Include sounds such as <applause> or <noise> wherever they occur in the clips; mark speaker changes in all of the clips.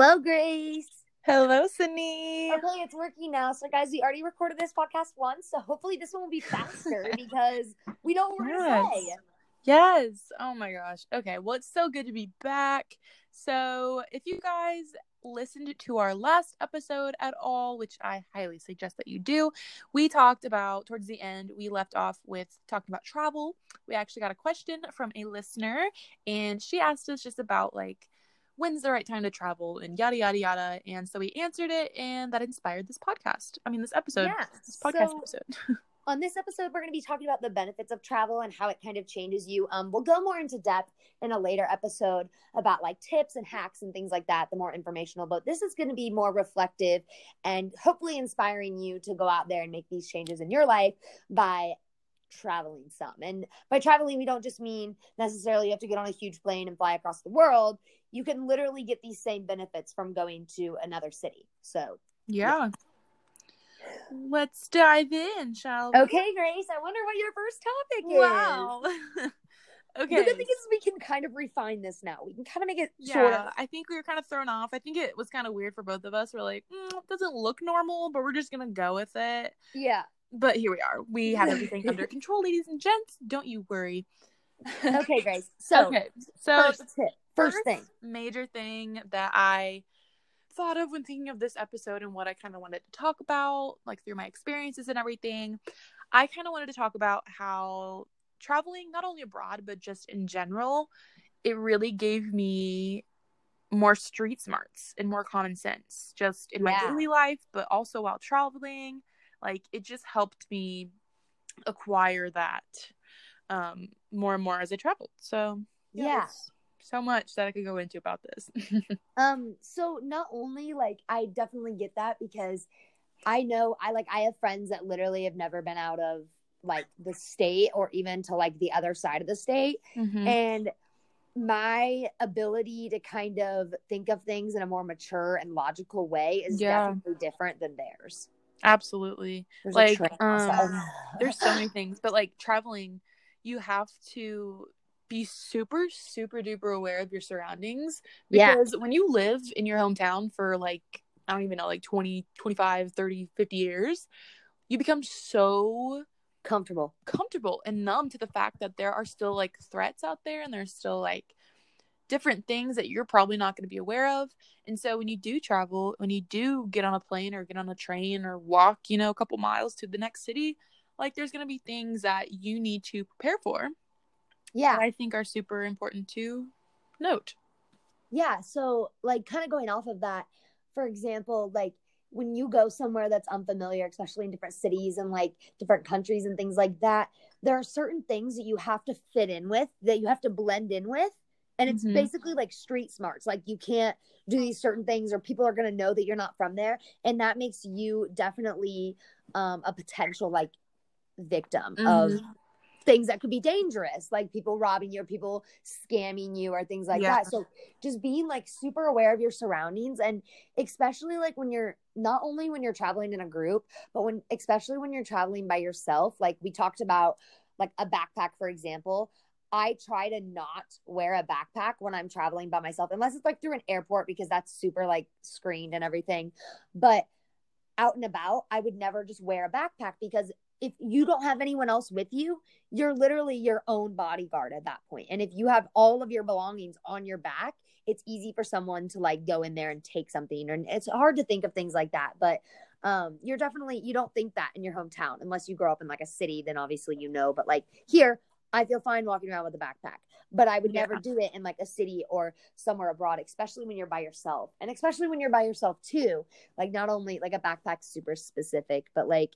Speaker 1: Hello, Grace.
Speaker 2: Hello, Sydney.
Speaker 1: Okay, it's working now. So, guys, we already recorded this podcast once, so hopefully this one will be faster <laughs> because we know what we're
Speaker 2: Yes.
Speaker 1: gonna say.
Speaker 2: Yes. Oh my gosh. Okay. Well, it's so good to be back. So, if you guys listened to our last episode at all, which I highly suggest that you do, we talked about towards the end, we left off with talking about travel. We actually got a question from a listener, and she asked us just about like when's the right time to travel and yada yada yada. And so we answered it, and that inspired this podcast. I mean, this episode,
Speaker 1: Yeah.
Speaker 2: this podcast
Speaker 1: So-
Speaker 2: episode. <laughs>
Speaker 1: On this episode, we're going to be talking about the benefits of travel and how it kind of changes you. Um, we'll go more into depth in a later episode about like tips and hacks and things like that, the more informational. But this is going to be more reflective and hopefully inspiring you to go out there and make these changes in your life by traveling some. And by traveling, we don't just mean necessarily you have to get on a huge plane and fly across the world. You can literally get these same benefits from going to another city. So,
Speaker 2: Yeah. Let's dive in, shall we?
Speaker 1: okay, Grace, I wonder what your first topic is.
Speaker 2: Wow. Okay. <laughs>
Speaker 1: The good thing is we can kind of refine this now. We can kind of make it
Speaker 2: yeah,
Speaker 1: sort of.
Speaker 2: I think we were kind of thrown off. I think it was kind of weird for both of us. We're like, mm, it doesn't look normal, but we're just gonna go with it.
Speaker 1: Yeah.
Speaker 2: But here we are. We have everything under <laughs> control, ladies and gents. Don't you worry.
Speaker 1: Okay, Grace. <laughs> So,
Speaker 2: okay. So
Speaker 1: first tip, first,
Speaker 2: first
Speaker 1: thing.
Speaker 2: major thing that I thought of when thinking of this episode and what I kind of wanted to talk about, like through my experiences and everything, I kind of wanted to talk about how traveling, not only abroad, but just in general, it really gave me more street smarts and more common sense just in my daily life, but also while traveling. Like it just helped me acquire that um more and more as I traveled. So
Speaker 1: Yeah.
Speaker 2: there's so much that I could go into about this. <laughs>
Speaker 1: Um. So not only like I definitely get that because I know I like I have friends that literally have never been out of like the state or even to like the other side of the state,
Speaker 2: Mhm.
Speaker 1: and my ability to kind of think of things in a more mature and logical way is
Speaker 2: Yeah.
Speaker 1: definitely different than theirs.
Speaker 2: Absolutely.
Speaker 1: There's
Speaker 2: Like,
Speaker 1: a train outside.
Speaker 2: um, There's so many things, but like traveling, you have to be super super duper aware of your surroundings
Speaker 1: Yeah.
Speaker 2: because when you live in your hometown for like I don't even know like 20, 25, 30, 50 years, you become so
Speaker 1: comfortable.
Speaker 2: comfortable and numb to the fact that there are still like threats out there and there's still like different things that you're probably not going to be aware of. And so when you do travel, when you do get on a plane or get on a train or walk, you know, a couple miles to the next city, like there's going to be things that you need to prepare for
Speaker 1: Yeah.
Speaker 2: I think are super important to note.
Speaker 1: Yeah. So, like, kind of going off of that, for example, like when you go somewhere that's unfamiliar, especially in different cities and like different countries and things like that, there are certain things that you have to fit in with, that you have to blend in with. And it's
Speaker 2: Mhm.
Speaker 1: basically like street smarts. Like, you can't do these certain things, or people are going to know that you're not from there. And that makes you definitely um, a potential like victim of
Speaker 2: Mhm.
Speaker 1: Things that could be dangerous, like people robbing you or people scamming you or things like
Speaker 2: Yeah.
Speaker 1: that. So just being like super aware of your surroundings and especially like when you're not only when you're traveling in a group, but when especially when you're traveling by yourself, like we talked about like a backpack for example. I try to not wear a backpack when I'm traveling by myself unless it's like through an airport because that's super like screened and everything. But out and about, I would never just wear a backpack because if you don't have anyone else with you, you're literally your own bodyguard at that point. And if you have all of your belongings on your back, it's easy for someone to like go in there and take something. And it's hard to think of things like that. But um, you're definitely, you don't think that in your hometown unless you grow up in like a city, then obviously you know. But like here, I feel fine walking around with a backpack, but I would
Speaker 2: Yeah.
Speaker 1: never do it in like a city or somewhere abroad, especially when you're by yourself. And especially when you're by yourself too. Like, not only like a backpack super specific, but like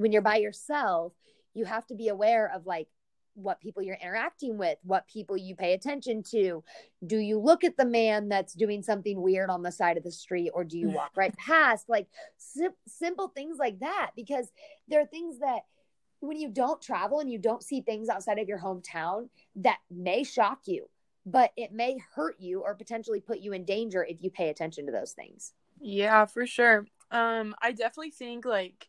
Speaker 1: when you're by yourself, you have to be aware of like what people you're interacting with, what people you pay attention to. Do you look at the man that's doing something weird on the side of the street or do you <laughs> walk right past? Like sim- simple things like that because there are things that when you don't travel and you don't see things outside of your hometown that may shock you, but it may hurt you or potentially put you in danger if you pay attention to those things.
Speaker 2: Yeah, for sure. Um, I definitely think like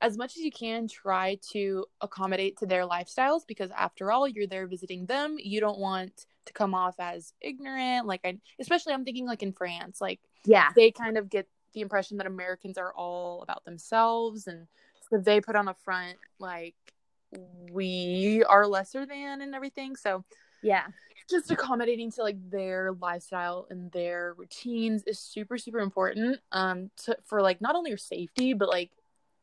Speaker 2: as much as you can try to accommodate to their lifestyles because after all you're there visiting them you don't want to come off as ignorant. Like I especially I'm thinking like in France, like
Speaker 1: Yeah.
Speaker 2: they kind of get the impression that Americans are all about themselves and so they put on a front like we are lesser than and everything. So
Speaker 1: Yeah.
Speaker 2: just accommodating to like their lifestyle and their routines is super super important um to, for like not only your safety but like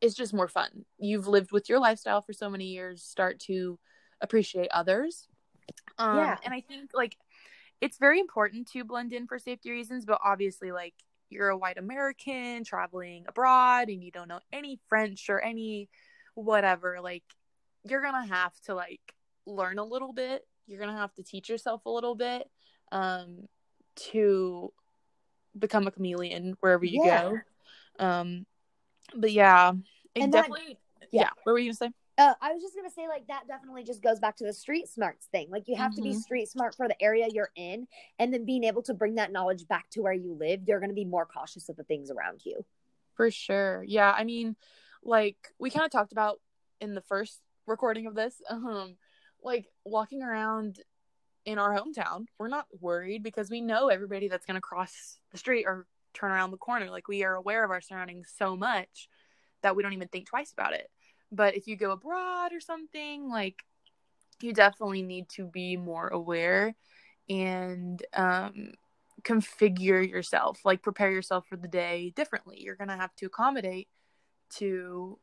Speaker 2: it's just more fun you've lived with your lifestyle for so many years start to appreciate others um
Speaker 1: Yeah.
Speaker 2: and i think like it's very important to blend in for safety reasons but obviously like you're a white american traveling abroad and you don't know any french or any whatever like you're gonna have to like learn a little bit you're gonna have to teach yourself a little bit um to become a chameleon wherever you
Speaker 1: Yeah.
Speaker 2: go um but yeah it
Speaker 1: And that-
Speaker 2: definitely
Speaker 1: yeah.
Speaker 2: yeah. what were you gonna say
Speaker 1: Uh, I was just gonna say, like that definitely just goes back to the street smarts thing. Like you have to be
Speaker 2: Mhm.
Speaker 1: street smart for the area you're in, and then being able to bring that knowledge back to where you live. You're gonna be more cautious of the things around you.
Speaker 2: For sure. Yeah. I mean, like we kind of talked about in the first recording of this, <laughs> um, like walking around in our hometown, we're not worried because we know everybody that's to cross the street or turn around the corner. Like we are aware of our surroundings so much that we don't even think twice about it. But if you go abroad or something, like you definitely need to be more aware and um configure yourself like prepare yourself for the day differently you're going to have to accommodate to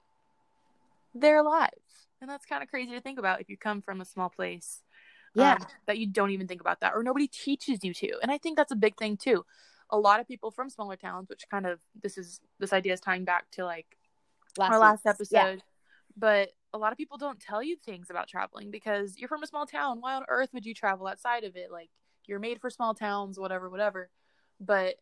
Speaker 2: their lives and that's kind of crazy to think about if you come from a small place
Speaker 1: Yeah.
Speaker 2: um, that you don't even think about that or nobody teaches you to and i think that's a big thing too a lot of people from smaller towns which kind of this is this idea is tying back to like our last episode
Speaker 1: Yeah.
Speaker 2: but a lot of people don't tell you things about traveling because you're from a small town why on earth would you travel outside of it like you're made for small towns whatever whatever but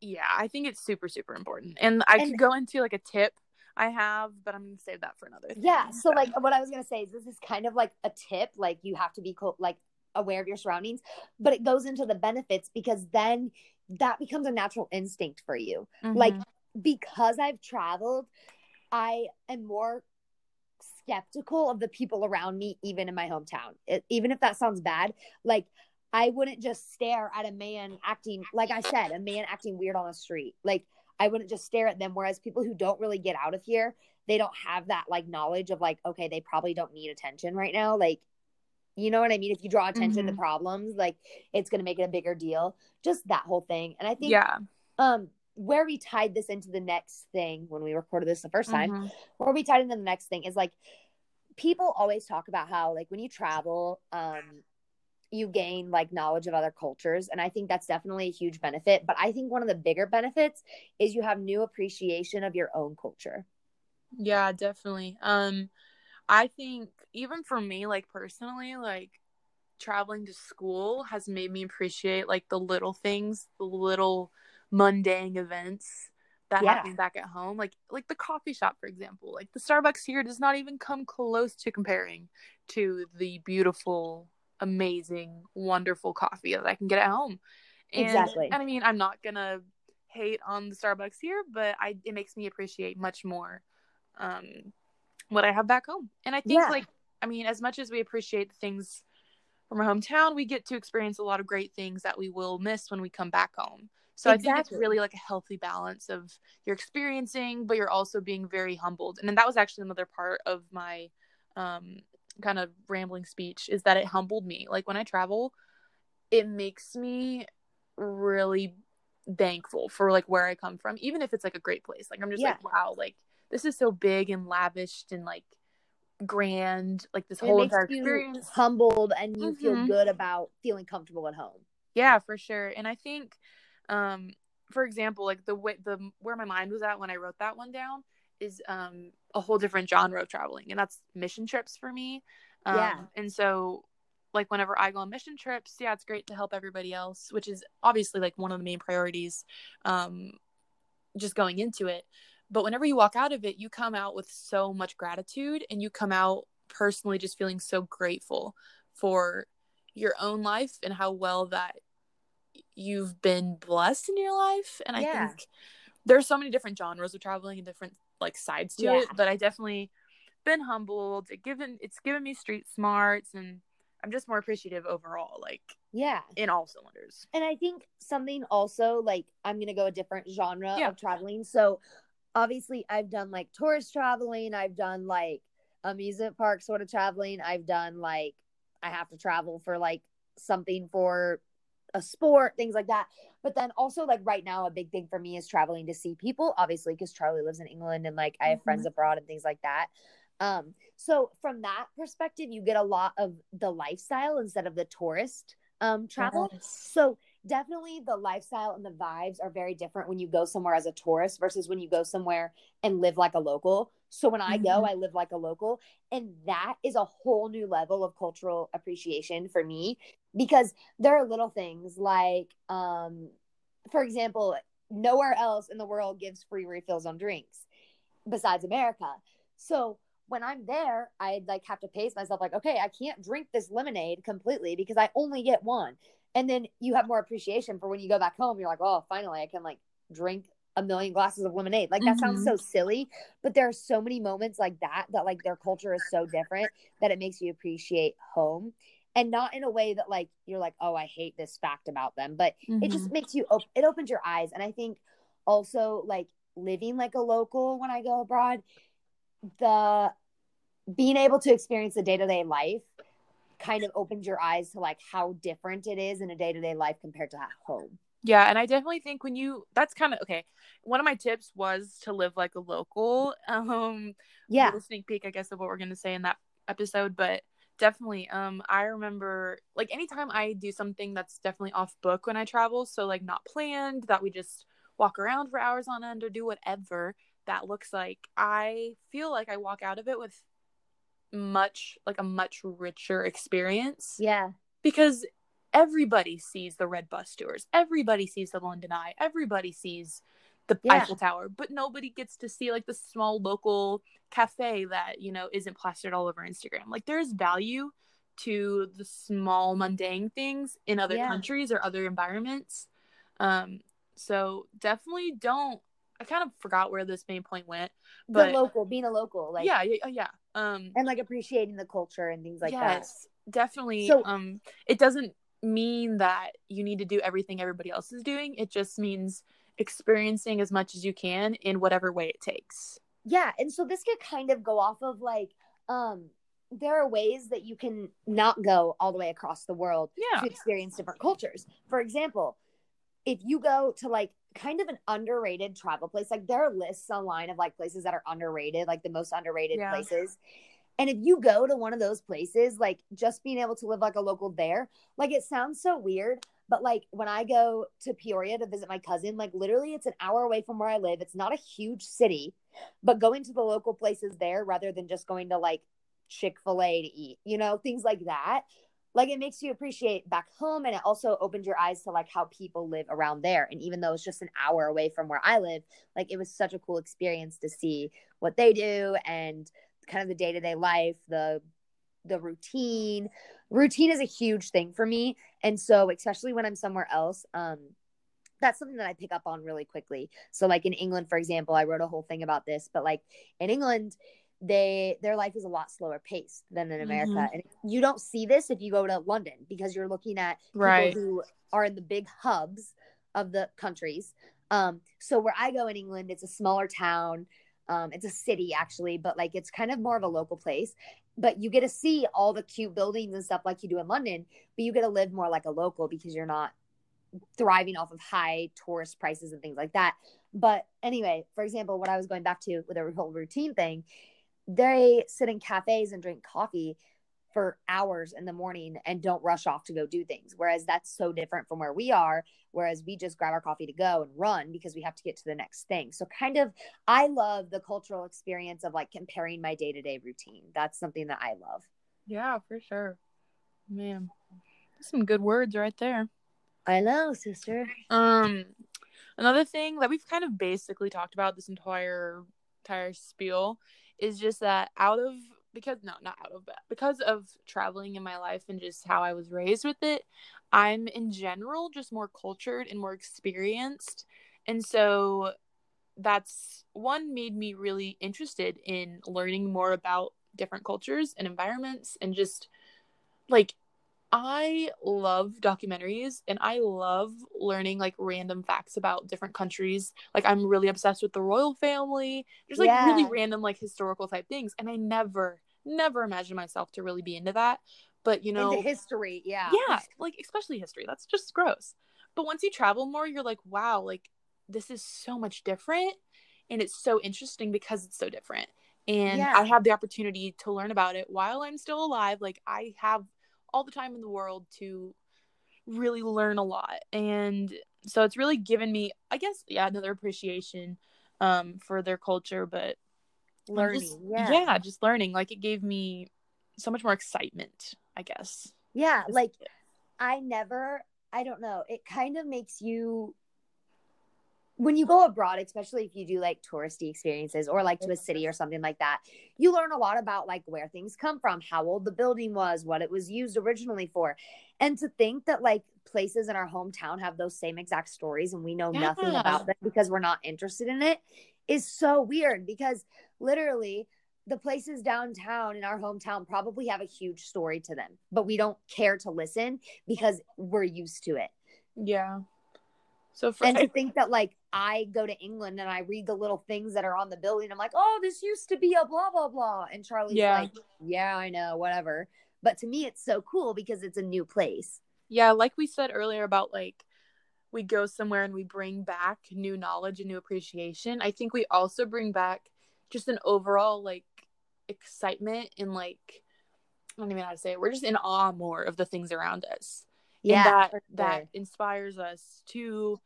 Speaker 2: yeah i think it's super super important and i
Speaker 1: And-
Speaker 2: could go into like a tip i have but i'm gonna save that for another thing.
Speaker 1: Yeah. So like what I was gonna say is this is kind of like a tip. Like you have to be co- like aware of your surroundings, but it goes into the benefits because then that becomes a natural instinct for you. like
Speaker 2: Mhm.
Speaker 1: because I've traveled, I am more skeptical of the people around me, even in my hometown. It, even if that sounds bad, like I wouldn't just stare at a man acting, like I said, a man acting weird on the street. Like I wouldn't just stare at them. Whereas people who don't really get out of here, they don't have that like knowledge of like, okay, they probably don't need attention right now. Like, you know what I mean? If you draw attention to
Speaker 2: Mhm.
Speaker 1: problems, like it's going to make it a bigger deal. Just that whole thing. And I think
Speaker 2: yeah
Speaker 1: um where we tied this into the next thing when we recorded this the first time
Speaker 2: Mhm.
Speaker 1: where we tied into the next thing is like people always talk about how like when you travel um you gain like knowledge of other cultures and i think that's definitely a huge benefit but i think one of the bigger benefits is you have new appreciation of your own culture
Speaker 2: Yeah, definitely. Um I think even for me like personally like traveling to school has made me appreciate like the little things, the little mundane events that
Speaker 1: Yeah.
Speaker 2: happen back at home. Like like the coffee shop for example. Like the Starbucks here does not even come close to comparing to the beautiful, amazing, wonderful coffee that I can get at home. And,
Speaker 1: Exactly.
Speaker 2: And I mean, I'm not to hate on the Starbucks here, but I it makes me appreciate much more um what I have back home. And I think
Speaker 1: Yeah.
Speaker 2: like I mean, as much as we appreciate the things from our hometown, we get to experience a lot of great things that we will miss when we come back home. So I think it's really like a healthy balance of you're experiencing, but you're also being very humbled. And then that was actually another part of my um kind of rambling speech is that it humbled me. Like when I travel, it makes me really thankful for like where I come from, even if it's like a great place. Like I'm just
Speaker 1: Yeah.
Speaker 2: like, wow, like this is so big and lavished and like grand, like this
Speaker 1: it
Speaker 2: whole entire experience.
Speaker 1: humbled and you feel
Speaker 2: Mhm.
Speaker 1: good about feeling comfortable at home
Speaker 2: Yeah, for sure. And I think, um, for example, like the way the where my mind was at when I wrote that one down is um a whole different genre of traveling, and that's mission trips for me. Um,
Speaker 1: Yeah.
Speaker 2: And so, like whenever I go on mission trips, yeah, it's great to help everybody else, which is obviously like one of the main priorities. Um, just going into it, but whenever you walk out of it, you come out with so much gratitude, and you come out personally just feeling so grateful for your own life and how well that you've been blessed in your life and i
Speaker 1: Yeah.
Speaker 2: think there's so many different genres of traveling and different like sides to
Speaker 1: Yeah.
Speaker 2: it but i definitely been humbled it given it's given me street smarts and I'm just more appreciative overall, like
Speaker 1: yeah.
Speaker 2: in all cylinders.
Speaker 1: And I think something also like I'm to go a different genre
Speaker 2: Yeah.
Speaker 1: of traveling. So obviously I've done like tourist traveling, I've done like amusement park sort of traveling, I've done like I have to travel for like something for a sport, things like that. But then also like right now a big thing for me is traveling to see people, obviously because Charlie lives in England and like I have friends abroad and things like that. Um so from that perspective you get a lot of the lifestyle instead of the tourist um travel.
Speaker 2: Yes.
Speaker 1: So definitely the lifestyle and the vibes are very different when you go somewhere as a tourist versus when you go somewhere and live like a local. So when I go,
Speaker 2: Mhm.
Speaker 1: I live like a local. And that is a whole new level of cultural appreciation for me because there are little things like, um, for example, nowhere else in the world gives free refills on drinks besides America. So when I'm there, I like have to pace myself like, okay, I can't drink this lemonade completely because I only get one. And then you have more appreciation for when you go back home. You're like, oh, finally, I can like drink a million glasses of lemonade. Like that sounds
Speaker 2: Mhm.
Speaker 1: so silly, but there are so many moments like that that like their culture is so different that it makes you appreciate home. And not in a way that like you're like, oh, I hate this fact about them, but it just
Speaker 2: Mhm.
Speaker 1: makes you op- it opens your eyes. And I think also like living like a local when I go abroad, the being able to experience the day-to-day life kind of opens your eyes to like how different it is in a day-to-day life compared to at home.
Speaker 2: Yeah, and I definitely think when you that's kind of okay. One of my tips was to live like a local. <laughs> Um
Speaker 1: Yeah.
Speaker 2: little sneak peek I guess of what we're going to say in that episode, but definitely um I remember like anytime I do something that's definitely off book when I travel, so like not planned that we just walk around for hours on end or do whatever that looks like, I feel like I walk out of it with much like a much richer experience
Speaker 1: Yeah.
Speaker 2: because everybody sees the red bus tours everybody sees the london eye everybody sees the
Speaker 1: Yeah.
Speaker 2: eiffel tower but nobody gets to see like the small local cafe that you know isn't plastered all over instagram like there's value to the small mundane things in other
Speaker 1: Yeah.
Speaker 2: countries or other environments um so definitely don't i kind of forgot where this main point went but
Speaker 1: the local, being a local, like
Speaker 2: yeah yeah yeah um
Speaker 1: and like appreciating the culture and things like that.
Speaker 2: yes definitely
Speaker 1: So-
Speaker 2: um it doesn't mean that you need to do everything everybody else is doing it just means experiencing as much as you can in whatever way it takes.
Speaker 1: Yeah. And so this could kind of go off of like um there are ways that you can not go all the way across the world
Speaker 2: yeah
Speaker 1: to experience different cultures. For example, if you go to like kind of an underrated travel place, like there are lists online of like places that are underrated, like the most underrated
Speaker 2: Yeah.
Speaker 1: places. And if you go to one of those places, like just being able to live like a local there, like it sounds so weird, but like when I go to Peoria to visit my cousin, like literally it's an hour away from where I live. It's not a huge city, but going to the local places there rather than just going to like Chick-fil-A to eat, you know, things like that like it makes you appreciate back home and it also opens your eyes to like how people live around there. And even though it's just an hour away from where i live like it was such a cool experience to see what they do and kind of the day-to-day life the the routine. Routine is a huge thing for me. And so especially when i'm somewhere else um that's something that I pick up on really quickly. So like in England for example, I wrote a whole thing about this, but like in England they their life is a lot slower paced than in America.
Speaker 2: Mhm.
Speaker 1: And you don't see this if you go to London because you're looking at people
Speaker 2: Right.
Speaker 1: who are in the big hubs of the countries. Um so where I go in England, it's a smaller town. Um, it's a city actually, but like it's kind of more of a local place. But you get to see all the cute buildings and stuff like you do in London, but you get to live more like a local because you're not thriving off of high tourist prices and things like that. But anyway, for example, what I was going back to with a whole routine thing, they sit in cafes and drink coffee for hours in the morning and don't rush off to go do things. Whereas that's so different from where we are. Whereas we just grab our coffee to go and run because we have to get to the next thing. So, kind of, I love the cultural experience of like comparing my day to day routine. That's something that I love.
Speaker 2: yeah for sure man some good words right there
Speaker 1: I know, sister.
Speaker 2: Um, another thing that we've kind of basically talked about this entire entire spiel is just that out of because no, not out of but because of traveling in my life and just how I was raised with it, I'm in general just more cultured and more experienced, and so that's one made me really interested in learning more about different cultures and environments and just like I love documentaries and I love learning like random facts about different countries. Like I'm really obsessed with the royal family. There's like
Speaker 1: Yeah.
Speaker 2: really random like historical type things and I never never imagined myself to really be into that. But you know,
Speaker 1: Into history, yeah.
Speaker 2: yeah, like especially history. That's just gross. But once you travel more, you're like, wow, like this is so much different and it's so interesting because it's so different. And
Speaker 1: Yeah.
Speaker 2: I have the opportunity to learn about it while I'm still alive. Like I have all the time in the world to really learn a lot. And so it's really given me, I guess, yeah, another appreciation um for their culture, but
Speaker 1: Learning,
Speaker 2: just-
Speaker 1: yeah.
Speaker 2: yeah, just learning. Like it gave me so much more excitement, I guess.
Speaker 1: Yeah, like I never, I don't know, it kind of makes you, when you go abroad, especially if you do like touristy experiences or like to a city or something like that, you learn a lot about like where things come from, how old the building was, what it was used originally for. And to think that like places in our hometown have those same exact stories and we know nothing about them because we're not interested in it is so weird because literally the places downtown in our hometown probably have a huge story to them, but we don't care to listen because we're used to it.
Speaker 2: Yeah. So for
Speaker 1: And to <laughs> think that like I go to England and I read the little things that are on the building, I'm like, oh, this used to be a blah blah blah, and Charlie's
Speaker 2: Yeah.
Speaker 1: like, yeah, I know, whatever. But to me, it's so cool because it's a new place.
Speaker 2: yeah, like we said earlier about like we go somewhere and we bring back new knowledge and new appreciation. I think we also bring back just an overall like excitement and like I don't even know how to say it. We're just in awe more of the things around us.
Speaker 1: Yeah,
Speaker 2: that
Speaker 1: for
Speaker 2: that inspires us to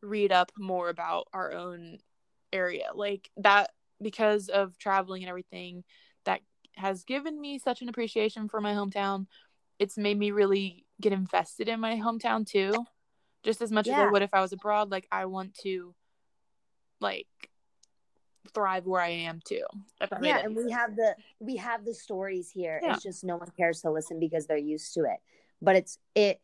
Speaker 2: read up more about our own area like that because of traveling and everything that has given me such an appreciation for my hometown. It's made me really get invested in my hometown too just as much as i would if i was abroad like i want to like thrive where i am too
Speaker 1: yeah and we have the we have the stories here.
Speaker 2: Yeah.
Speaker 1: it's just no one cares to listen because they're used to it. But it's it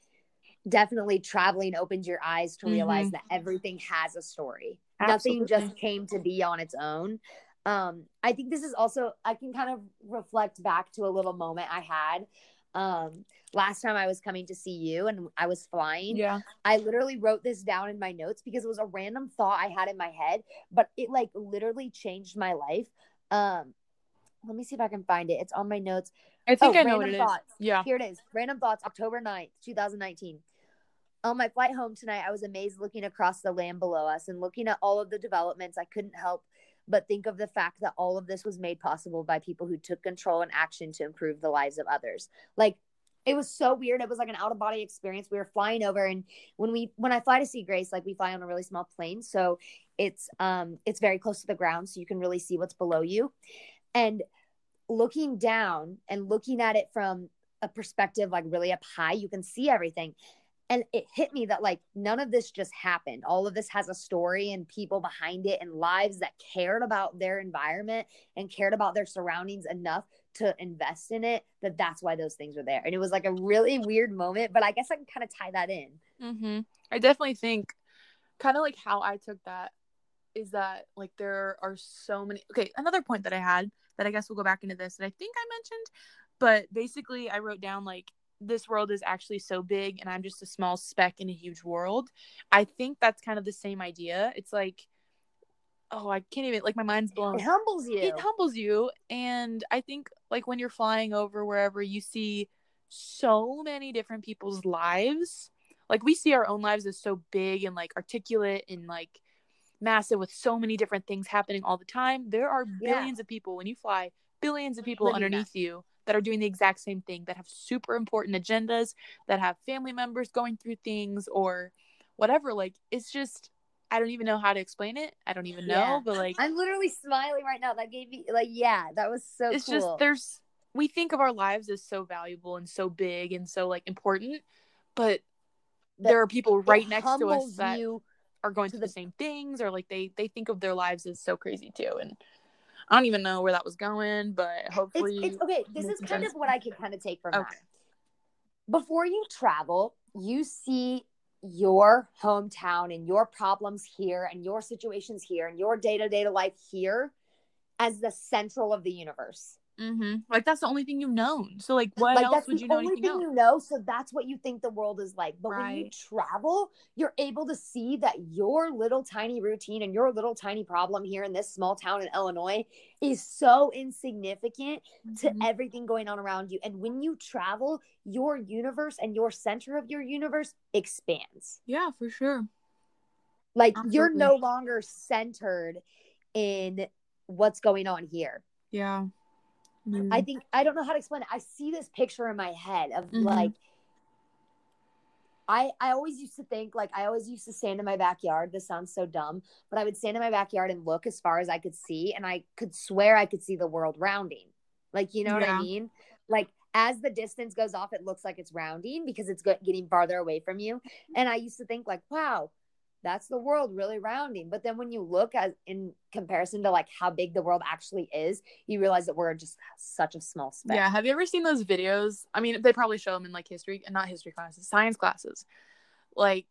Speaker 1: definitely traveling opens your eyes to realize
Speaker 2: Mhm.
Speaker 1: that everything has a story nothing just came to be on its own um i think this is also i can kind of reflect back to a little moment i had um last time i was coming to see you and i was flying
Speaker 2: yeah
Speaker 1: I literally wrote this down in my notes because it was a random thought I had in my head, but it like literally changed my life. Um, let me see if I can find it. It's on my notes.
Speaker 2: I think
Speaker 1: Oh,
Speaker 2: i know what it
Speaker 1: random
Speaker 2: is
Speaker 1: thoughts.
Speaker 2: yeah
Speaker 1: Here it is. Random thoughts, October 9th, 2019. On my flight home tonight, I was amazed looking across the land below us and looking at all of the developments. I couldn't help but think of the fact that all of this was made possible by people who took control and action to improve the lives of others. Like it was so weird. It was like an out of body experience. We were flying over and when we when I fly to see Grace, like we fly on a really small plane, so it's um it's very close to the ground so you can really see what's below you. And looking down and looking at it from a perspective like really up high, you can see everything. And it hit me that like none of this just happened. All of this has a story and people behind it and lives that cared about their environment and cared about their surroundings enough to invest in it that that's why those things were there. And it was like a really weird moment, but I guess I can kind of tie that in.
Speaker 2: hmm I definitely think kind of like how I took that is that like there are so many okay, another point that I had that I guess we'll go back into this that I think I mentioned, but basically I wrote down like this world is actually so big and I'm just a small speck in a huge world. I think that's kind of the same idea. It's like oh, I can't even like my mind's blown
Speaker 1: It humbles you.
Speaker 2: it humbles you and i think like when you're flying over wherever you see so many different people's lives like we see our own lives as so big and like articulate and like massive with so many different things happening all the time there are
Speaker 1: Yeah.
Speaker 2: billions of people when you fly billions of people
Speaker 1: Living
Speaker 2: underneath you that are doing the exact same thing that have super important agendas that have family members going through things or whatever like it's just i don't even know how to explain it i don't even know
Speaker 1: Yeah.
Speaker 2: but like
Speaker 1: I'm literally smiling right now. That gave me like, yeah, that was so
Speaker 2: it's
Speaker 1: cool.
Speaker 2: just there's we think of our lives as so valuable and so big and so like important but
Speaker 1: That
Speaker 2: there are people right next to us that
Speaker 1: you.
Speaker 2: Are going through the, same things or like they they think of their lives as so crazy too and i don't even know where that was going but hopefully
Speaker 1: it's okay. This is kind
Speaker 2: sense.
Speaker 1: of what I could kind of take from
Speaker 2: Okay.
Speaker 1: that. Before you travel, you see your hometown and your problems here and your situations here and your day to day life here as the central of the universe.
Speaker 2: Mm-hmm. Like that's the only thing you've known. So like, what
Speaker 1: like
Speaker 2: else would you know
Speaker 1: only thing
Speaker 2: else?
Speaker 1: you know so that's what you think the world is like but when you travel you're able to see that your little tiny routine and your little tiny problem here in this small town in illinois is so insignificant to
Speaker 2: Mhm.
Speaker 1: everything going on around you and when you travel your universe and your center of your universe expands
Speaker 2: Yeah, for sure.
Speaker 1: like you're no longer centered in what's going on here
Speaker 2: Yeah.
Speaker 1: I think I don't know how to explain it. I see this picture in my head of
Speaker 2: Mhm.
Speaker 1: like I I always used to think like I always used to stand in my backyard. This sounds so dumb, but I would stand in my backyard and look as far as I could see and I could swear I could see the world rounding. Like you know what I mean? Like as the distance goes off it looks like it's rounding because it's getting farther away from you. And I used to think like, wow, that's the world really rounding. But then when you look at in comparison to like how big the world actually is, you realize that we're just such a small speck.
Speaker 2: Yeah. Have you ever seen those videos? I mean, they probably show them in like history and not history classes, science classes. Like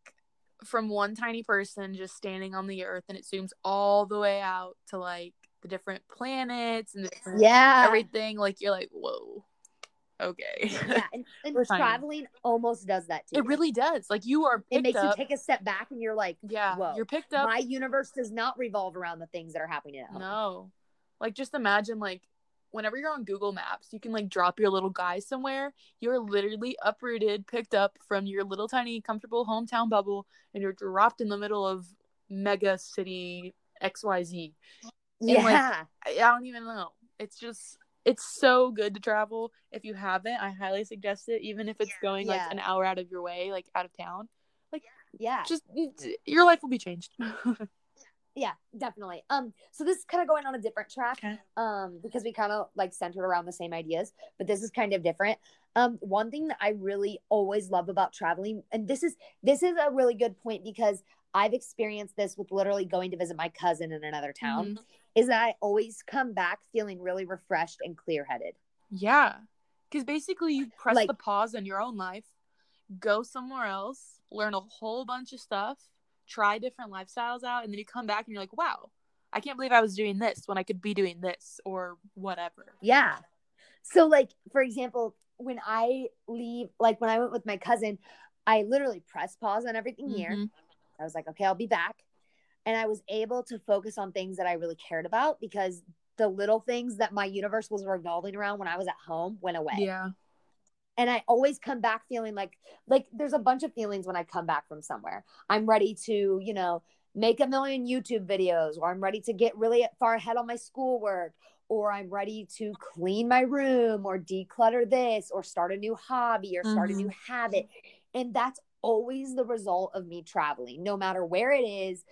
Speaker 2: from one tiny person just standing on the earth and it zooms all the way out to like the different planets and different
Speaker 1: Yeah.
Speaker 2: everything. Like you're like, whoa. Okay.
Speaker 1: yeah. And, <laughs> and traveling almost does that too.
Speaker 2: it really does. Like you are
Speaker 1: it makes
Speaker 2: up.
Speaker 1: you take a step back and you're like,
Speaker 2: yeah.
Speaker 1: whoa,
Speaker 2: You're picked up.
Speaker 1: my universe does not revolve around the things that are happening at home.
Speaker 2: No. Like just imagine like whenever you're on Google Maps, you can like drop your little guy somewhere. You're literally uprooted, picked up from your little tiny comfortable hometown bubble and you're dropped in the middle of mega city XYZ.
Speaker 1: Yeah.
Speaker 2: like, I don't even know. It's just it's so good to travel. If you haven't, I highly suggest it even if it's going
Speaker 1: Yeah.
Speaker 2: like an hour out of your way, like out of town.
Speaker 1: Like yeah.
Speaker 2: Just your life will be changed. <laughs>
Speaker 1: Yeah, definitely. Um, so this is kind of going on a different track.
Speaker 2: Okay.
Speaker 1: Um, because we kind of like centered around the same ideas, but this is kind of different. Um, one thing that I really always love about traveling, and this is this is a really good point because I've experienced this with literally going to visit my cousin in another town,
Speaker 2: Mhm.
Speaker 1: is that I always come back feeling really refreshed and clear headed.
Speaker 2: Yeah. Because basically, you press
Speaker 1: Like-
Speaker 2: the pause on your own life, go somewhere else, learn a whole bunch of stuff, try different lifestyles out, and then you come back and you're like, wow, I can't believe I was doing this when I could be doing this or whatever.
Speaker 1: Yeah. So like for example, when I leave, like when I went with my cousin, I literally press pause on everything here. I was like, okay, I'll be back. And I was able to focus on things that I really cared about because the little things that my universe was revolving around when I was at home went away.
Speaker 2: Yeah.
Speaker 1: And I always come back feeling like like there's a bunch of feelings when I come back from somewhere. I'm ready to, you know, make a million YouTube videos or I'm ready to get really far ahead on my schoolwork or I'm ready to clean my room or declutter this or start a new hobby or start a new mm-hmm. habit. And that's always the result of me traveling. No matter where it is,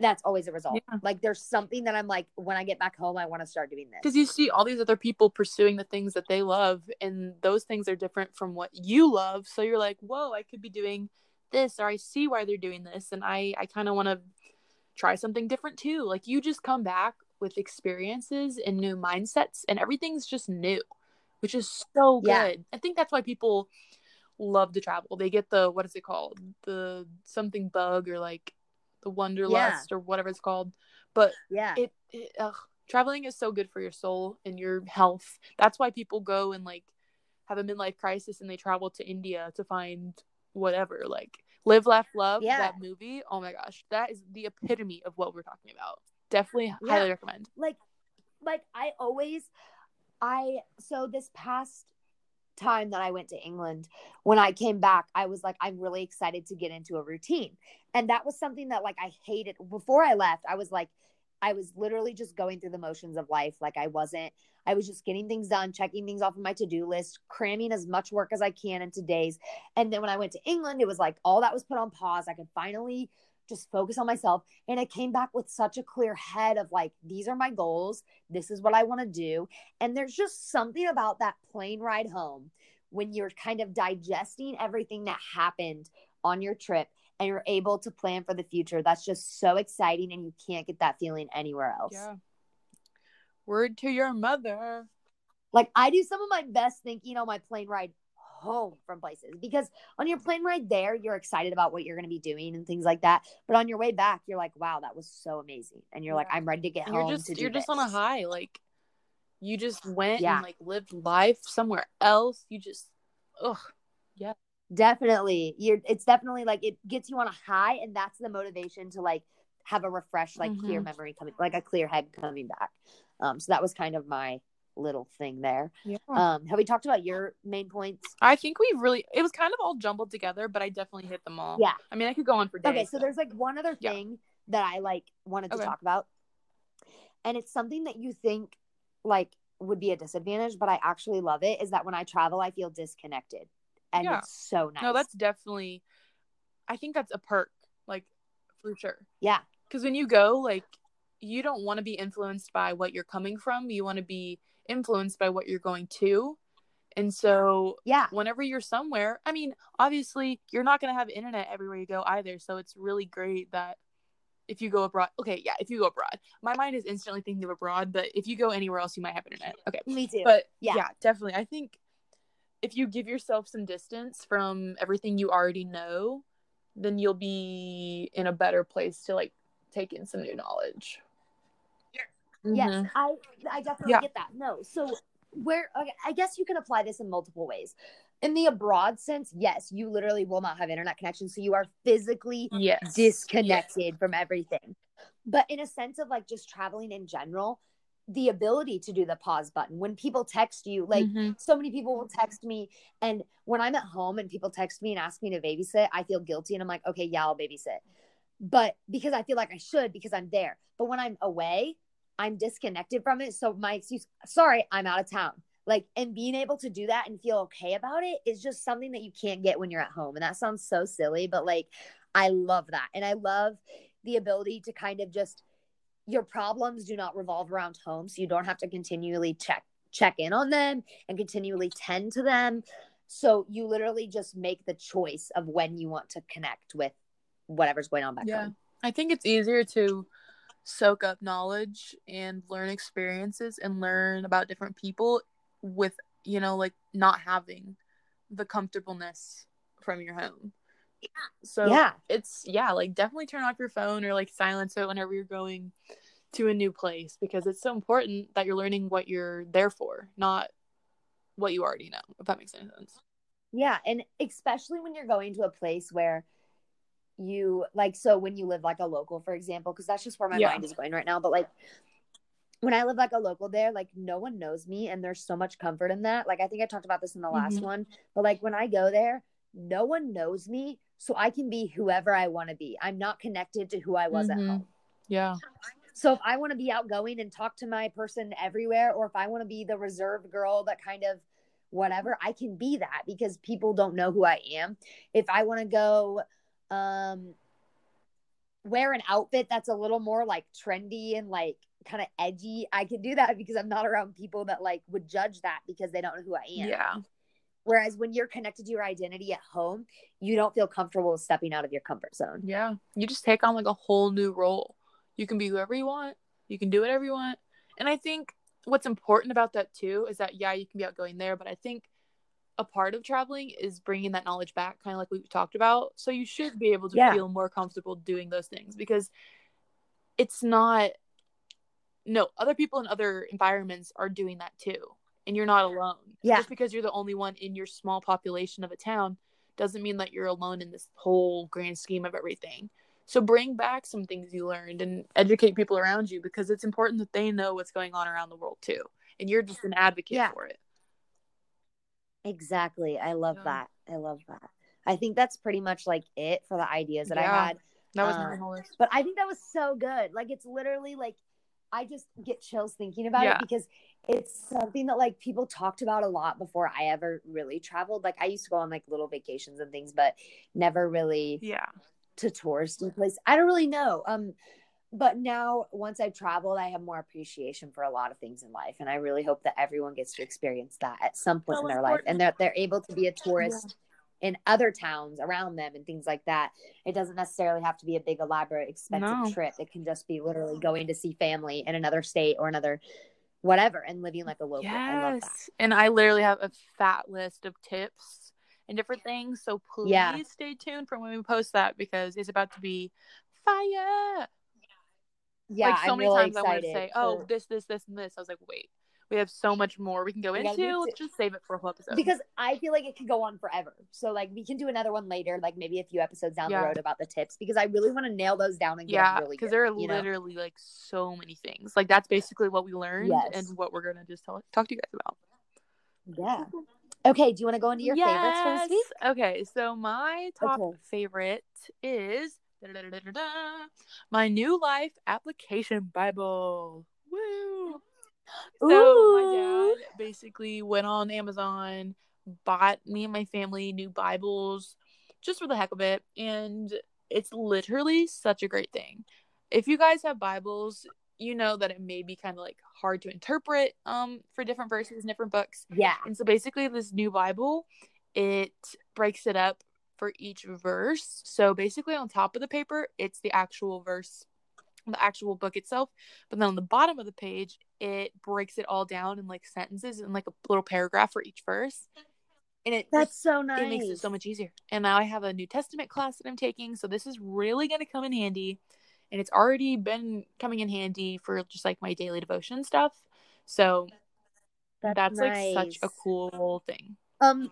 Speaker 1: that's always a result.
Speaker 2: Yeah.
Speaker 1: Like there's something that I'm like when I get back home I want to start doing this.
Speaker 2: Because you see all these other people pursuing the things that they love, and those things are different from what you love. So you're like, whoa, I could be doing this, or I see why they're doing this, and I, I kind of want to try something different too. Like you just come back with experiences and new mindsets, and everything's just new, which is so good.
Speaker 1: Yeah.
Speaker 2: I think that's why people love to travel. They get the what is it called? The something bug or like the wanderlust or whatever it's called. But
Speaker 1: Yeah.
Speaker 2: it, it ugh, traveling is so good for your soul and your health. That's why people go and like have a midlife crisis and they travel to India to find whatever like live laugh love
Speaker 1: Yeah.
Speaker 2: that movie oh my gosh that is the epitome of what we're talking about definitely
Speaker 1: Yeah.
Speaker 2: highly recommend
Speaker 1: like like i always i so this past time that i went to england when i came back i was like i'm really excited to get into a routine. And that was something that like i hated. Before i left i was like i was literally just going through the motions of life. Like i wasn't i was just getting things done checking things off of my to-do list cramming as much work as i can into days. And then when i went to england it was like all that was put on pause. I could finally just focus on myself and I came back with such a clear head of like, these are my goals. This is what I want to do. And there's just something about that plane ride home when you're kind of digesting everything that happened on your trip and you're able to plan for the future. That's just so exciting. And you can't get that feeling anywhere else.
Speaker 2: yeah word to your mother
Speaker 1: Like, I do some of my best thinking on my plane ride home from places because on your plane ride there, you're excited about what you're going to be doing and things like that. But on your way back, you're like, wow, that was so amazing. And you're like, I'm ready to get
Speaker 2: And
Speaker 1: home
Speaker 2: you're just
Speaker 1: to do
Speaker 2: you're just on a high like You just went
Speaker 1: Yeah.
Speaker 2: and like lived life somewhere else. You just, oh, yeah,
Speaker 1: Definitely. You're it's definitely like it gets you on a high and that's the motivation to like have a refreshed, like clear
Speaker 2: Mhm.
Speaker 1: memory coming like a clear head coming back. Um so that was kind of my little thing there.
Speaker 2: yeah.
Speaker 1: Um have we talked about your main points?
Speaker 2: I think we really. It was kind of all jumbled together, but I definitely hit them all.
Speaker 1: Yeah.
Speaker 2: I mean, I could go on for days.
Speaker 1: Okay, so there's like one other
Speaker 2: Yeah.
Speaker 1: thing that I like wanted to
Speaker 2: Okay.
Speaker 1: talk about. And it's something that you think like would be a disadvantage, but I actually love it is that when I travel I feel disconnected. And
Speaker 2: Yeah.
Speaker 1: it's so nice.
Speaker 2: No, that's definitely. I think that's a perk, like for sure.
Speaker 1: yeah.
Speaker 2: Because when you go, like, you don't want to be influenced by what you're coming from. You want to be influenced by what you're going to. And so,
Speaker 1: Yeah.
Speaker 2: whenever you're somewhere, I mean, obviously, you're not going to have internet everywhere you go either. So, it's really great that if you go abroad, okay, yeah, if you go abroad, my mind is instantly thinking of abroad, but if you go anywhere else, you might have internet. Okay.
Speaker 1: Me too.
Speaker 2: But
Speaker 1: Yeah.
Speaker 2: yeah. definitely. I think if you give yourself some distance from everything you already know, then you'll be in a better place to like take in some new knowledge.
Speaker 1: Yes,
Speaker 2: Mhm.
Speaker 1: I I definitely
Speaker 2: Yeah.
Speaker 1: get that. No, so where okay, I guess you can apply this in multiple ways. In the abroad sense, yes, you literally will not have internet connection, so you are physically
Speaker 2: Yes.
Speaker 1: disconnected from everything. But in a sense of like just traveling in general, the ability to do the pause button when people text you, like
Speaker 2: Mhm.
Speaker 1: so many people will text me, and when I'm at home and people text me and ask me to babysit, I feel guilty, and I'm like, okay, yeah, I'll babysit. But because I feel like I should because I'm there. But when I'm away, I'm disconnected from it. So my excuse, sorry, I'm out of town. Like, and being able to do that and feel okay about it is just something that you can't get when you're at home. And that sounds so silly, but like, I love that. And I love the ability to kind of just, your problems do not revolve around home. So you don't have to continually check, check in on them and continually tend to them. So you literally just make the choice of when you want to connect with whatever's going on back
Speaker 2: Yeah.
Speaker 1: home.
Speaker 2: I think it's easier to soak up knowledge and learn experiences and learn about different people with, you know, like not having the comfortableness from your home. yeah. So
Speaker 1: Yeah.
Speaker 2: it's yeah, like definitely turn off your phone or like silence it whenever you're going to a new place because it's so important that you're learning what you're there for, not what you already know, if that makes any sense.
Speaker 1: Yeah, and especially when you're going to a place where you like so when you live like a local for example because that's just where my
Speaker 2: Yeah.
Speaker 1: mind is going right now but like when I live like a local there like no one knows me and there's so much comfort in that like I think I talked about this in the last
Speaker 2: Mhm.
Speaker 1: one but like when I go there no one knows me so I can be whoever I want to be I'm not connected to who I was
Speaker 2: Mhm.
Speaker 1: at home
Speaker 2: Yeah.
Speaker 1: so if I want to be outgoing and talk to my person everywhere, or if I want to be the reserved girl that kind of whatever, I can be that because people don't know who I am. If I want to go um wear an outfit that's a little more like trendy and like kind of edgy, I can do that because I'm not around people that like would judge that because they don't know who I am.
Speaker 2: Yeah.
Speaker 1: Whereas when you're connected to your identity at home, you don't feel comfortable stepping out of your comfort zone.
Speaker 2: Yeah. You just take on like a whole new role. You can be whoever you want. You can do whatever you want. And I think what's important about that too is that yeah, you can be outgoing there, but I think a part of traveling is bringing that knowledge back, kind of like we talked about. So you should be able to
Speaker 1: Yeah.
Speaker 2: feel more comfortable doing those things because it's not no, other people in other environments are doing that too. And you're not alone.
Speaker 1: Yeah.
Speaker 2: Just because you're the only one in your small population of a town doesn't mean that you're alone in this whole grand scheme of everything. So bring back some things you learned and educate people around you because it's important that they know what's going on around the world too. And you're just an advocate
Speaker 1: Yeah.
Speaker 2: for it.
Speaker 1: Exactly. I love
Speaker 2: Yeah.
Speaker 1: that. I love that. I think that's pretty much like it for the ideas that I had.
Speaker 2: That was my whole list.
Speaker 1: But I think that was so good. Like it's literally like I just get chills thinking about
Speaker 2: Yeah.
Speaker 1: it because it's something that like people talked about a lot before I ever really traveled. Like I used to go on like little vacations and things, but never really
Speaker 2: Yeah.
Speaker 1: to touristy place. I don't really know. Um, but now once I've traveled, I have more appreciation for a lot of things in life, and I really hope that everyone gets to experience that at some point
Speaker 2: So
Speaker 1: in their life, and that they're able to be a tourist in other towns around them and things like that. It doesn't necessarily have to be a big, elaborate, expensive
Speaker 2: No.
Speaker 1: trip. It can just be literally going to see family in another state or another whatever and living like a local. I.
Speaker 2: Yes. And I literally have a fat list of tips and different things. So please
Speaker 1: Yeah.
Speaker 2: stay tuned for when we post that because it's about to be fire.
Speaker 1: Yeah,
Speaker 2: like so
Speaker 1: I'm
Speaker 2: many
Speaker 1: really
Speaker 2: times I wanted to say, oh,
Speaker 1: for-
Speaker 2: this, this, this, and this. I was like, wait, we have so much more we can go into.
Speaker 1: do
Speaker 2: Let's just save it for a whole episode.
Speaker 1: because I feel like it could go on forever. So like we can do another one later, like maybe a few episodes down
Speaker 2: Yeah.
Speaker 1: the road about the tips because I really want to nail those down and get
Speaker 2: yeah,
Speaker 1: really
Speaker 2: because there are
Speaker 1: you know?
Speaker 2: literally like so many things. Like that's basically what we learned
Speaker 1: Yes.
Speaker 2: and what we're gonna just tell, talk to you guys about.
Speaker 1: Yeah. Okay. Do you want to go into your favorites for this week?
Speaker 2: Okay, so my top
Speaker 1: Okay.
Speaker 2: favorite is my New Life Application Bible. Woo! So my dad basically went on Amazon, bought me and my family new Bibles just for the heck of it, and it's literally such a great thing. If you guys have Bibles, you know that it may be kind of like hard to interpret um for different verses and different books.
Speaker 1: Yeah.
Speaker 2: And so basically this new Bible, it breaks it up for each verse. So basically on top of the paper, it's the actual verse, the actual book itself. But then on the bottom of the page, it breaks it all down in like sentences and like a little paragraph for each verse. And it
Speaker 1: That's
Speaker 2: just-
Speaker 1: so nice.
Speaker 2: it makes it so much easier. And now I have a New Testament class that I'm taking, so this is really going to come in handy. And it's already been coming in handy for just like my daily devotion stuff. So that's, like such a cool thing.
Speaker 1: Um,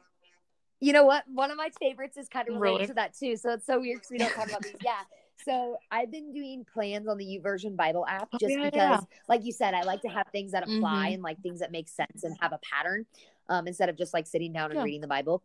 Speaker 1: you know what? One of my favorites is kind of related
Speaker 2: Really?
Speaker 1: to that too. So it's so weird because we don't talk about these. Yeah. <laughs> So I've been doing plans on the YouVersion Bible app
Speaker 2: Oh,
Speaker 1: just
Speaker 2: yeah,
Speaker 1: because,
Speaker 2: yeah.
Speaker 1: like you said, I like to have things that apply
Speaker 2: Mhm.
Speaker 1: and like things that make sense and have a pattern, um, instead of just like sitting down and
Speaker 2: Yeah.
Speaker 1: reading the Bible.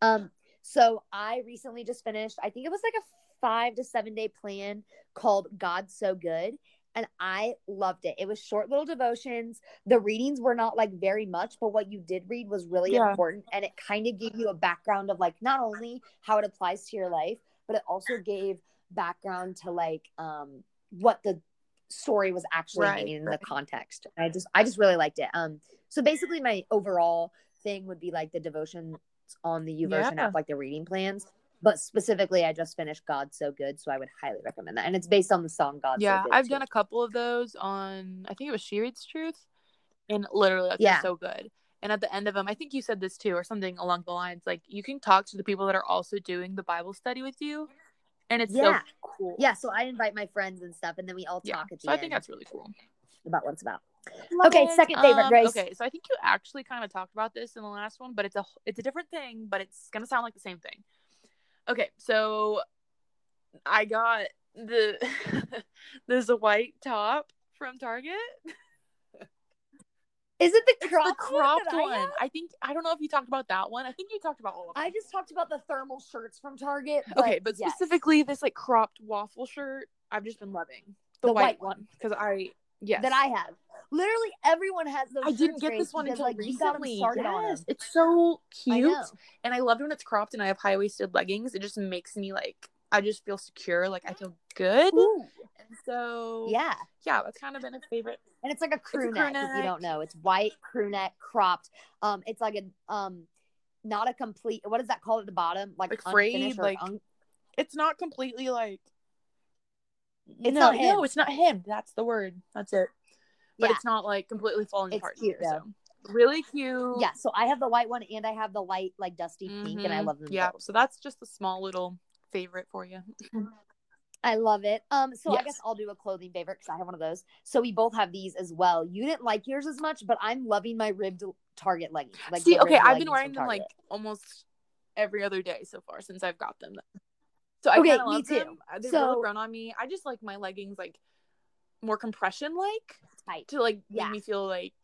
Speaker 1: Um, so I recently just finished. I think it was like a five to seven day plan called "God's So Good." And I loved it. It was short little devotions. The readings were not like very much, but what you did read was really
Speaker 2: Yeah.
Speaker 1: important. And it kind of gave you a background of like not only how it applies to your life, but it also gave background to like um what the story was actually
Speaker 2: Right,
Speaker 1: meaning in
Speaker 2: right.
Speaker 1: the context. I just I just really liked it. Um so basically my overall thing would be like the devotions on the YouVersion
Speaker 2: Yeah.
Speaker 1: app, like the reading plans. But specifically, I just finished God So Good, so I would highly recommend that. And it's based on the song God
Speaker 2: yeah,
Speaker 1: So Good.
Speaker 2: I've
Speaker 1: too.
Speaker 2: done a couple of those on, I think it was She Reads Truth. And literally, that's
Speaker 1: Yeah.
Speaker 2: so good. And at the end of them, I think you said this too, or something along the lines like you can talk to the people that are also doing the Bible study with you. And it's
Speaker 1: Yeah.
Speaker 2: so cool.
Speaker 1: Yeah, so I invite my friends and stuff, and then we all
Speaker 2: Yeah.
Speaker 1: talk at the
Speaker 2: So I think that's really cool.
Speaker 1: about what it's about.
Speaker 2: Love
Speaker 1: Okay,
Speaker 2: it.
Speaker 1: second favorite,
Speaker 2: Um,
Speaker 1: Grace.
Speaker 2: Okay, so I think you actually kind of talked about this in the last one, but it's a it's a different thing, but it's gonna sound like the same thing. Okay, so I got the <laughs> there's a white top from Target.
Speaker 1: Is it the cropped,
Speaker 2: the cropped
Speaker 1: one? I
Speaker 2: I, think I don't know if you talked about that one. I think you talked about all of them.
Speaker 1: I just talked about the thermal shirts from Target.
Speaker 2: okay, but
Speaker 1: yes.
Speaker 2: specifically this like cropped waffle shirt, I've just been loving the,
Speaker 1: The
Speaker 2: white,
Speaker 1: white
Speaker 2: one because I yes
Speaker 1: that I have. Literally everyone has those.
Speaker 2: I didn't get this one
Speaker 1: because,
Speaker 2: until
Speaker 1: like, you got 'em
Speaker 2: recently.
Speaker 1: started on
Speaker 2: it's so cute.
Speaker 1: know.
Speaker 2: and I loved when it's cropped and I have high waisted leggings. It just makes me like I just feel secure, like I feel good.
Speaker 1: Ooh,
Speaker 2: And so
Speaker 1: yeah,
Speaker 2: yeah, that's kind of been a favorite.
Speaker 1: and it's like a crew
Speaker 2: a
Speaker 1: neck.
Speaker 2: crew
Speaker 1: If you don't know, it's white crew neck cropped. Um, it's like a um, not a complete. What is that called at the bottom? Like,
Speaker 2: Like frayed, like-
Speaker 1: un-
Speaker 2: It's not completely like
Speaker 1: It's
Speaker 2: no,
Speaker 1: not him.
Speaker 2: no, it's not him. That's the word. That's it. But
Speaker 1: yeah,
Speaker 2: it's not like completely falling
Speaker 1: It's
Speaker 2: apart.
Speaker 1: cute,
Speaker 2: either, so really cute.
Speaker 1: yeah. So I have the white one, and I have the light like dusty pink, and I
Speaker 2: Mhm.
Speaker 1: love them
Speaker 2: Yeah,
Speaker 1: both.
Speaker 2: so that's just a small little favorite for you. <laughs>
Speaker 1: I love it. Um, so I guess I'll do a clothing favorite because I have one of those. So we both have these as well. You didn't like yours as much, but I'm loving my ribbed Target leggings. Like
Speaker 2: See, okay, I've been wearing them like almost every other day so far since I've got them. So I
Speaker 1: Okay, me
Speaker 2: love
Speaker 1: too.
Speaker 2: them. Uh, They've
Speaker 1: So-
Speaker 2: really grown on me. I just like my leggings like more compression like
Speaker 1: tight.
Speaker 2: to like
Speaker 1: Yeah.
Speaker 2: make me feel like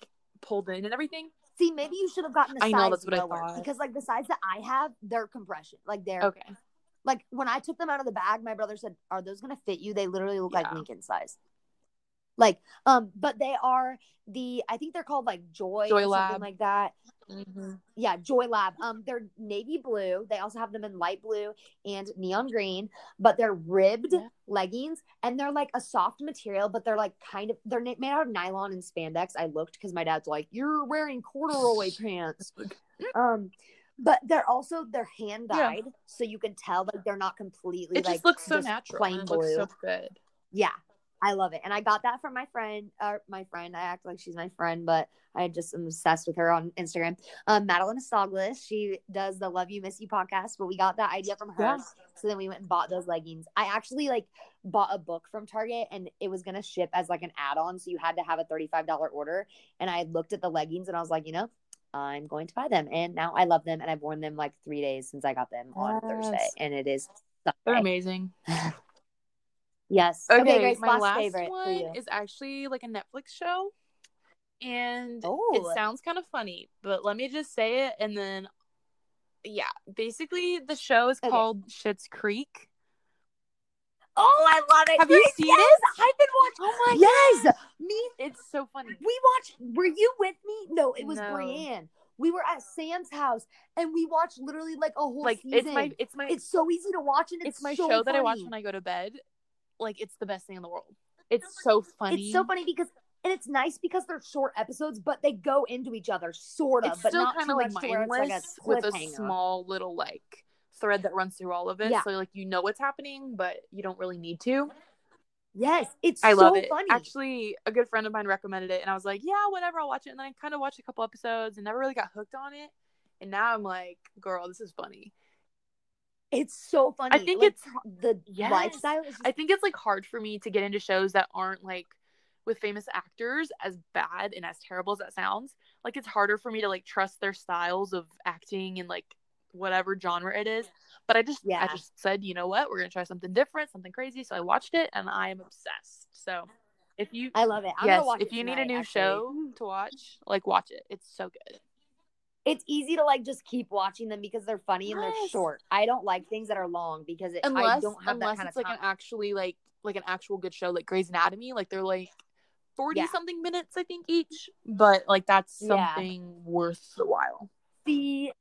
Speaker 2: pulled in and everything.
Speaker 1: See, maybe you should have gotten a
Speaker 2: I
Speaker 1: size
Speaker 2: know, that's what I thought.
Speaker 1: because like the size that I have, they're compression. Like they're
Speaker 2: Okay.
Speaker 1: like when I took them out of the bag, my brother said, "Are those gonna fit you?" They literally look like
Speaker 2: Yeah.
Speaker 1: Lincoln size. Like, um, but they are the I think they're called like Joy,
Speaker 2: Joy
Speaker 1: or
Speaker 2: Lab.
Speaker 1: something like that.
Speaker 2: Mm-hmm.
Speaker 1: yeah joy lab um they're navy blue they also have them in light blue and neon green but they're ribbed
Speaker 2: Yeah.
Speaker 1: leggings and they're like a soft material but they're like kind of they're made out of nylon and spandex i looked because my dad's like you're wearing corduroy <laughs> pants um but they're also they're hand
Speaker 2: Yeah.
Speaker 1: dyed so you can tell like they're not completely
Speaker 2: It
Speaker 1: like
Speaker 2: just looks so
Speaker 1: just
Speaker 2: natural.
Speaker 1: plain blue
Speaker 2: looks so good.
Speaker 1: yeah I love it. And I got that from my friend, or my friend. I act like she's my friend, but I just am obsessed with her on Instagram. Um, Madeline Estoglis. She does the Love You Miss You podcast, but we got that idea from her.
Speaker 2: Yeah.
Speaker 1: So then we went and bought those leggings. I actually like bought a book from Target and it was gonna ship as like an add-on. So you had to have a $35 order. And I looked at the leggings and I was like, you know, I'm going to buy them. And now I love them and I've worn them like three days since I got them on Thursday. And it is
Speaker 2: They're amazing. <laughs>
Speaker 1: Yes.
Speaker 2: Okay,
Speaker 1: Grace,
Speaker 2: my
Speaker 1: last,
Speaker 2: last
Speaker 1: favorite
Speaker 2: one is actually like a Netflix show. And
Speaker 1: Oh.
Speaker 2: it sounds kind of funny, but let me just say it and then yeah, basically the show is
Speaker 1: Okay.
Speaker 2: called Schitt's Creek.
Speaker 1: Oh, I love it.
Speaker 2: Have you seen
Speaker 1: yes,
Speaker 2: it?
Speaker 1: I've been watching.
Speaker 2: Oh my
Speaker 1: yes, me.
Speaker 2: It's so funny.
Speaker 1: We watched. Were you with me? No, it was
Speaker 2: No.
Speaker 1: Brienne. We were at Sam's house and we watched literally like a whole
Speaker 2: Like
Speaker 1: season.
Speaker 2: it's my it's my
Speaker 1: It's so easy to watch and
Speaker 2: it's
Speaker 1: it's,
Speaker 2: my
Speaker 1: so
Speaker 2: show that I watch when I go to bed. Like it's the best thing in the world. It's so funny.
Speaker 1: It's so funny because and it's nice because they're short episodes, but they go into each other, sort of,
Speaker 2: It's
Speaker 1: but not
Speaker 2: kind of like
Speaker 1: to like a
Speaker 2: with a small little like thread that runs through all of it.
Speaker 1: Yeah.
Speaker 2: So like you know what's happening, but you don't really need to.
Speaker 1: Yes, it's
Speaker 2: I
Speaker 1: so
Speaker 2: love it.
Speaker 1: funny.
Speaker 2: Actually, a good friend of mine recommended it, and I was like, "Yeah, whatever, I'll watch it." And then I kind of watched a couple episodes and never really got hooked on it. And now I'm like, "Girl, this is funny."
Speaker 1: It's so funny.
Speaker 2: I think
Speaker 1: Like,
Speaker 2: it's
Speaker 1: the
Speaker 2: Yes.
Speaker 1: lifestyle. Is just,
Speaker 2: I think it's like hard for me to get into shows that aren't like with famous actors as bad and as terrible as that sounds. Like it's harder for me to like trust their styles of acting and like whatever genre it is. But I just
Speaker 1: Yeah.
Speaker 2: I just said, you know what, we're gonna try something different, something crazy. So I watched it and I am obsessed. So if you
Speaker 1: I love it. I'm
Speaker 2: yes,
Speaker 1: gonna watch
Speaker 2: if you need a new
Speaker 1: actually.
Speaker 2: show to watch, like watch it. It's so good.
Speaker 1: It's easy to like just keep watching them because they're funny and they're short. I don't like things that are long because it, I don't have that
Speaker 2: unless
Speaker 1: kind
Speaker 2: it's
Speaker 1: of
Speaker 2: like
Speaker 1: time.
Speaker 2: an actually like like an actual good show like Grey's Anatomy. Like they're like forty
Speaker 1: Yeah.
Speaker 2: something minutes, I think, each. But like that's
Speaker 1: Yeah.
Speaker 2: something worth the while.
Speaker 1: See,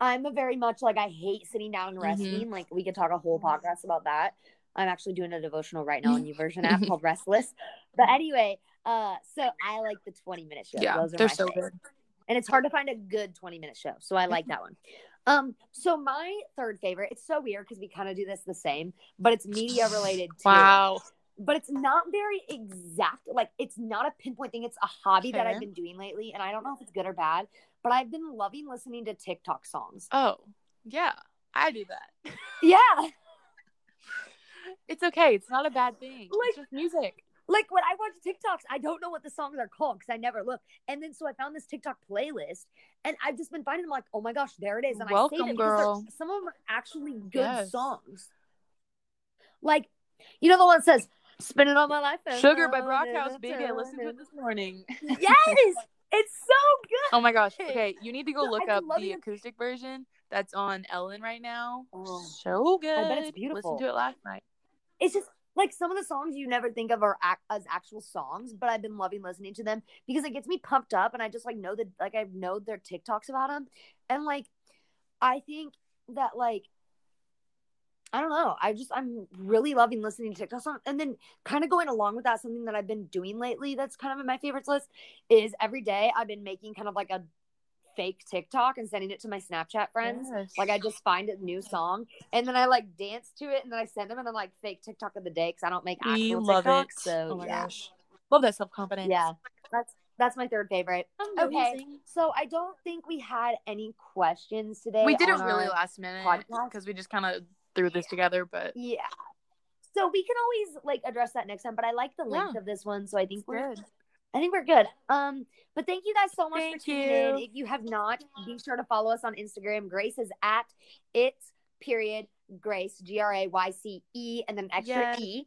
Speaker 1: I'm a very much like I hate sitting down and
Speaker 2: Mhm.
Speaker 1: resting. Like we could talk a whole podcast about that. I'm actually doing a devotional right now on YouVersion app <laughs> called Restless. But anyway, uh, so I like the 20 minute shows.
Speaker 2: yeah,
Speaker 1: Those are
Speaker 2: they're
Speaker 1: my
Speaker 2: so
Speaker 1: thing.
Speaker 2: good.
Speaker 1: And it's hard to find a good 20 minute show so i like that one um so my third favorite it's so weird because we kind of do this the same but it's media related <laughs> too
Speaker 2: Wow.
Speaker 1: but it's not very exact like it's not a pinpoint thing it's a hobby that i've been doing lately and i don't know if it's good or bad but i've been loving listening to tiktok songs
Speaker 2: Oh, yeah. I do that.
Speaker 1: yeah <laughs>
Speaker 2: It's okay. It's not a bad thing.
Speaker 1: Like-
Speaker 2: it's just music.
Speaker 1: Like when I watch TikToks, I don't know what the songs are called because I never look. And then so I found this TikTok playlist, and I've just been finding them like, oh my gosh, there it is. And I
Speaker 2: Welcome,
Speaker 1: saved it
Speaker 2: girl.
Speaker 1: some of them are actually good
Speaker 2: Yes.
Speaker 1: songs. Like, you know the one that says "Spinning All My Life."
Speaker 2: Sugar by Brockhampton, baby. I listened to it this morning. <laughs>
Speaker 1: Yes, it's so good.
Speaker 2: Oh my gosh. Okay, you need to go look up the
Speaker 1: it.
Speaker 2: acoustic version that's on Ellen right now.
Speaker 1: Oh.
Speaker 2: So good.
Speaker 1: I bet it's beautiful.
Speaker 2: Listen to it last night.
Speaker 1: It's just like some of the songs you never think of are ac- as actual songs, but I've been loving listening to them because it gets me pumped up, and I just like know that like I know their TikToks about them, and like I think that like I don't know, I just I'm really loving listening to TikTok songs, and then kind of going along with that, something that I've been doing lately that's kind of in my favorites list is every day I've been making kind of like a fake TikTok and sending it to my Snapchat friends.
Speaker 2: Yes.
Speaker 1: Like I just find a new song and then I like dance to it and then I send them and I'm like fake TikTok of the day because I don't make actual
Speaker 2: we love
Speaker 1: TikToks.
Speaker 2: it.
Speaker 1: So
Speaker 2: oh my
Speaker 1: yeah,
Speaker 2: gosh. Love that self confidence.
Speaker 1: yeah, that's that's my third favorite. Okay, so I don't think we had any questions today.
Speaker 2: We did it really last minute because we just kind of threw this together, but
Speaker 1: Yeah. So we can always like address that next time, but I like the length
Speaker 2: Yeah.
Speaker 1: of this one, so I think we're
Speaker 2: good.
Speaker 1: I think we're good. Um, but thank you guys so much
Speaker 2: Thank
Speaker 1: for tuning
Speaker 2: you.
Speaker 1: in. If you have not, be sure to follow us on Instagram. Grace is at it's period Grace G R A Y C E and then extra
Speaker 2: Yes.
Speaker 1: E.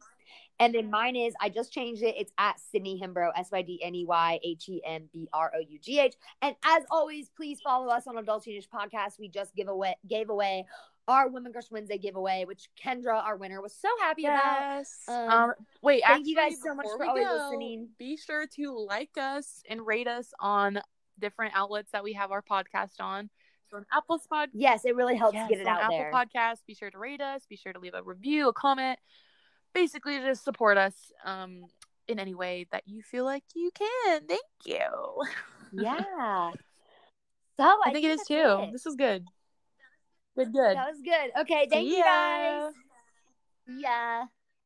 Speaker 1: And then mine is I just changed it. It's at Sydney Hembrough S Y D N E Y H E M B R O U G H. And as always, please follow us on Adult Teenage Podcast. We just give away gave away our Women Crush Wednesday giveaway, which Kendra, our winner, was so happy about.
Speaker 2: Yes.
Speaker 1: Um,
Speaker 2: Um, wait,
Speaker 1: thank you guys so much for always
Speaker 2: go,
Speaker 1: listening.
Speaker 2: Be sure to like us and rate us on different outlets that we have our podcast on. So on Apple Spot,
Speaker 1: Yes, it really helps
Speaker 2: yes,
Speaker 1: get it
Speaker 2: on
Speaker 1: out
Speaker 2: Apple
Speaker 1: there.
Speaker 2: Podcast, be sure to rate us. Be sure to leave a review, a comment. Basically, just support us um, in any way that you feel like you can. Thank you.
Speaker 1: yeah. <laughs> So I,
Speaker 2: I, think it is too.
Speaker 1: it.
Speaker 2: This is good. Good, good.
Speaker 1: That was good. Okay, thank
Speaker 2: See
Speaker 1: you
Speaker 2: ya.
Speaker 1: guys. Yeah.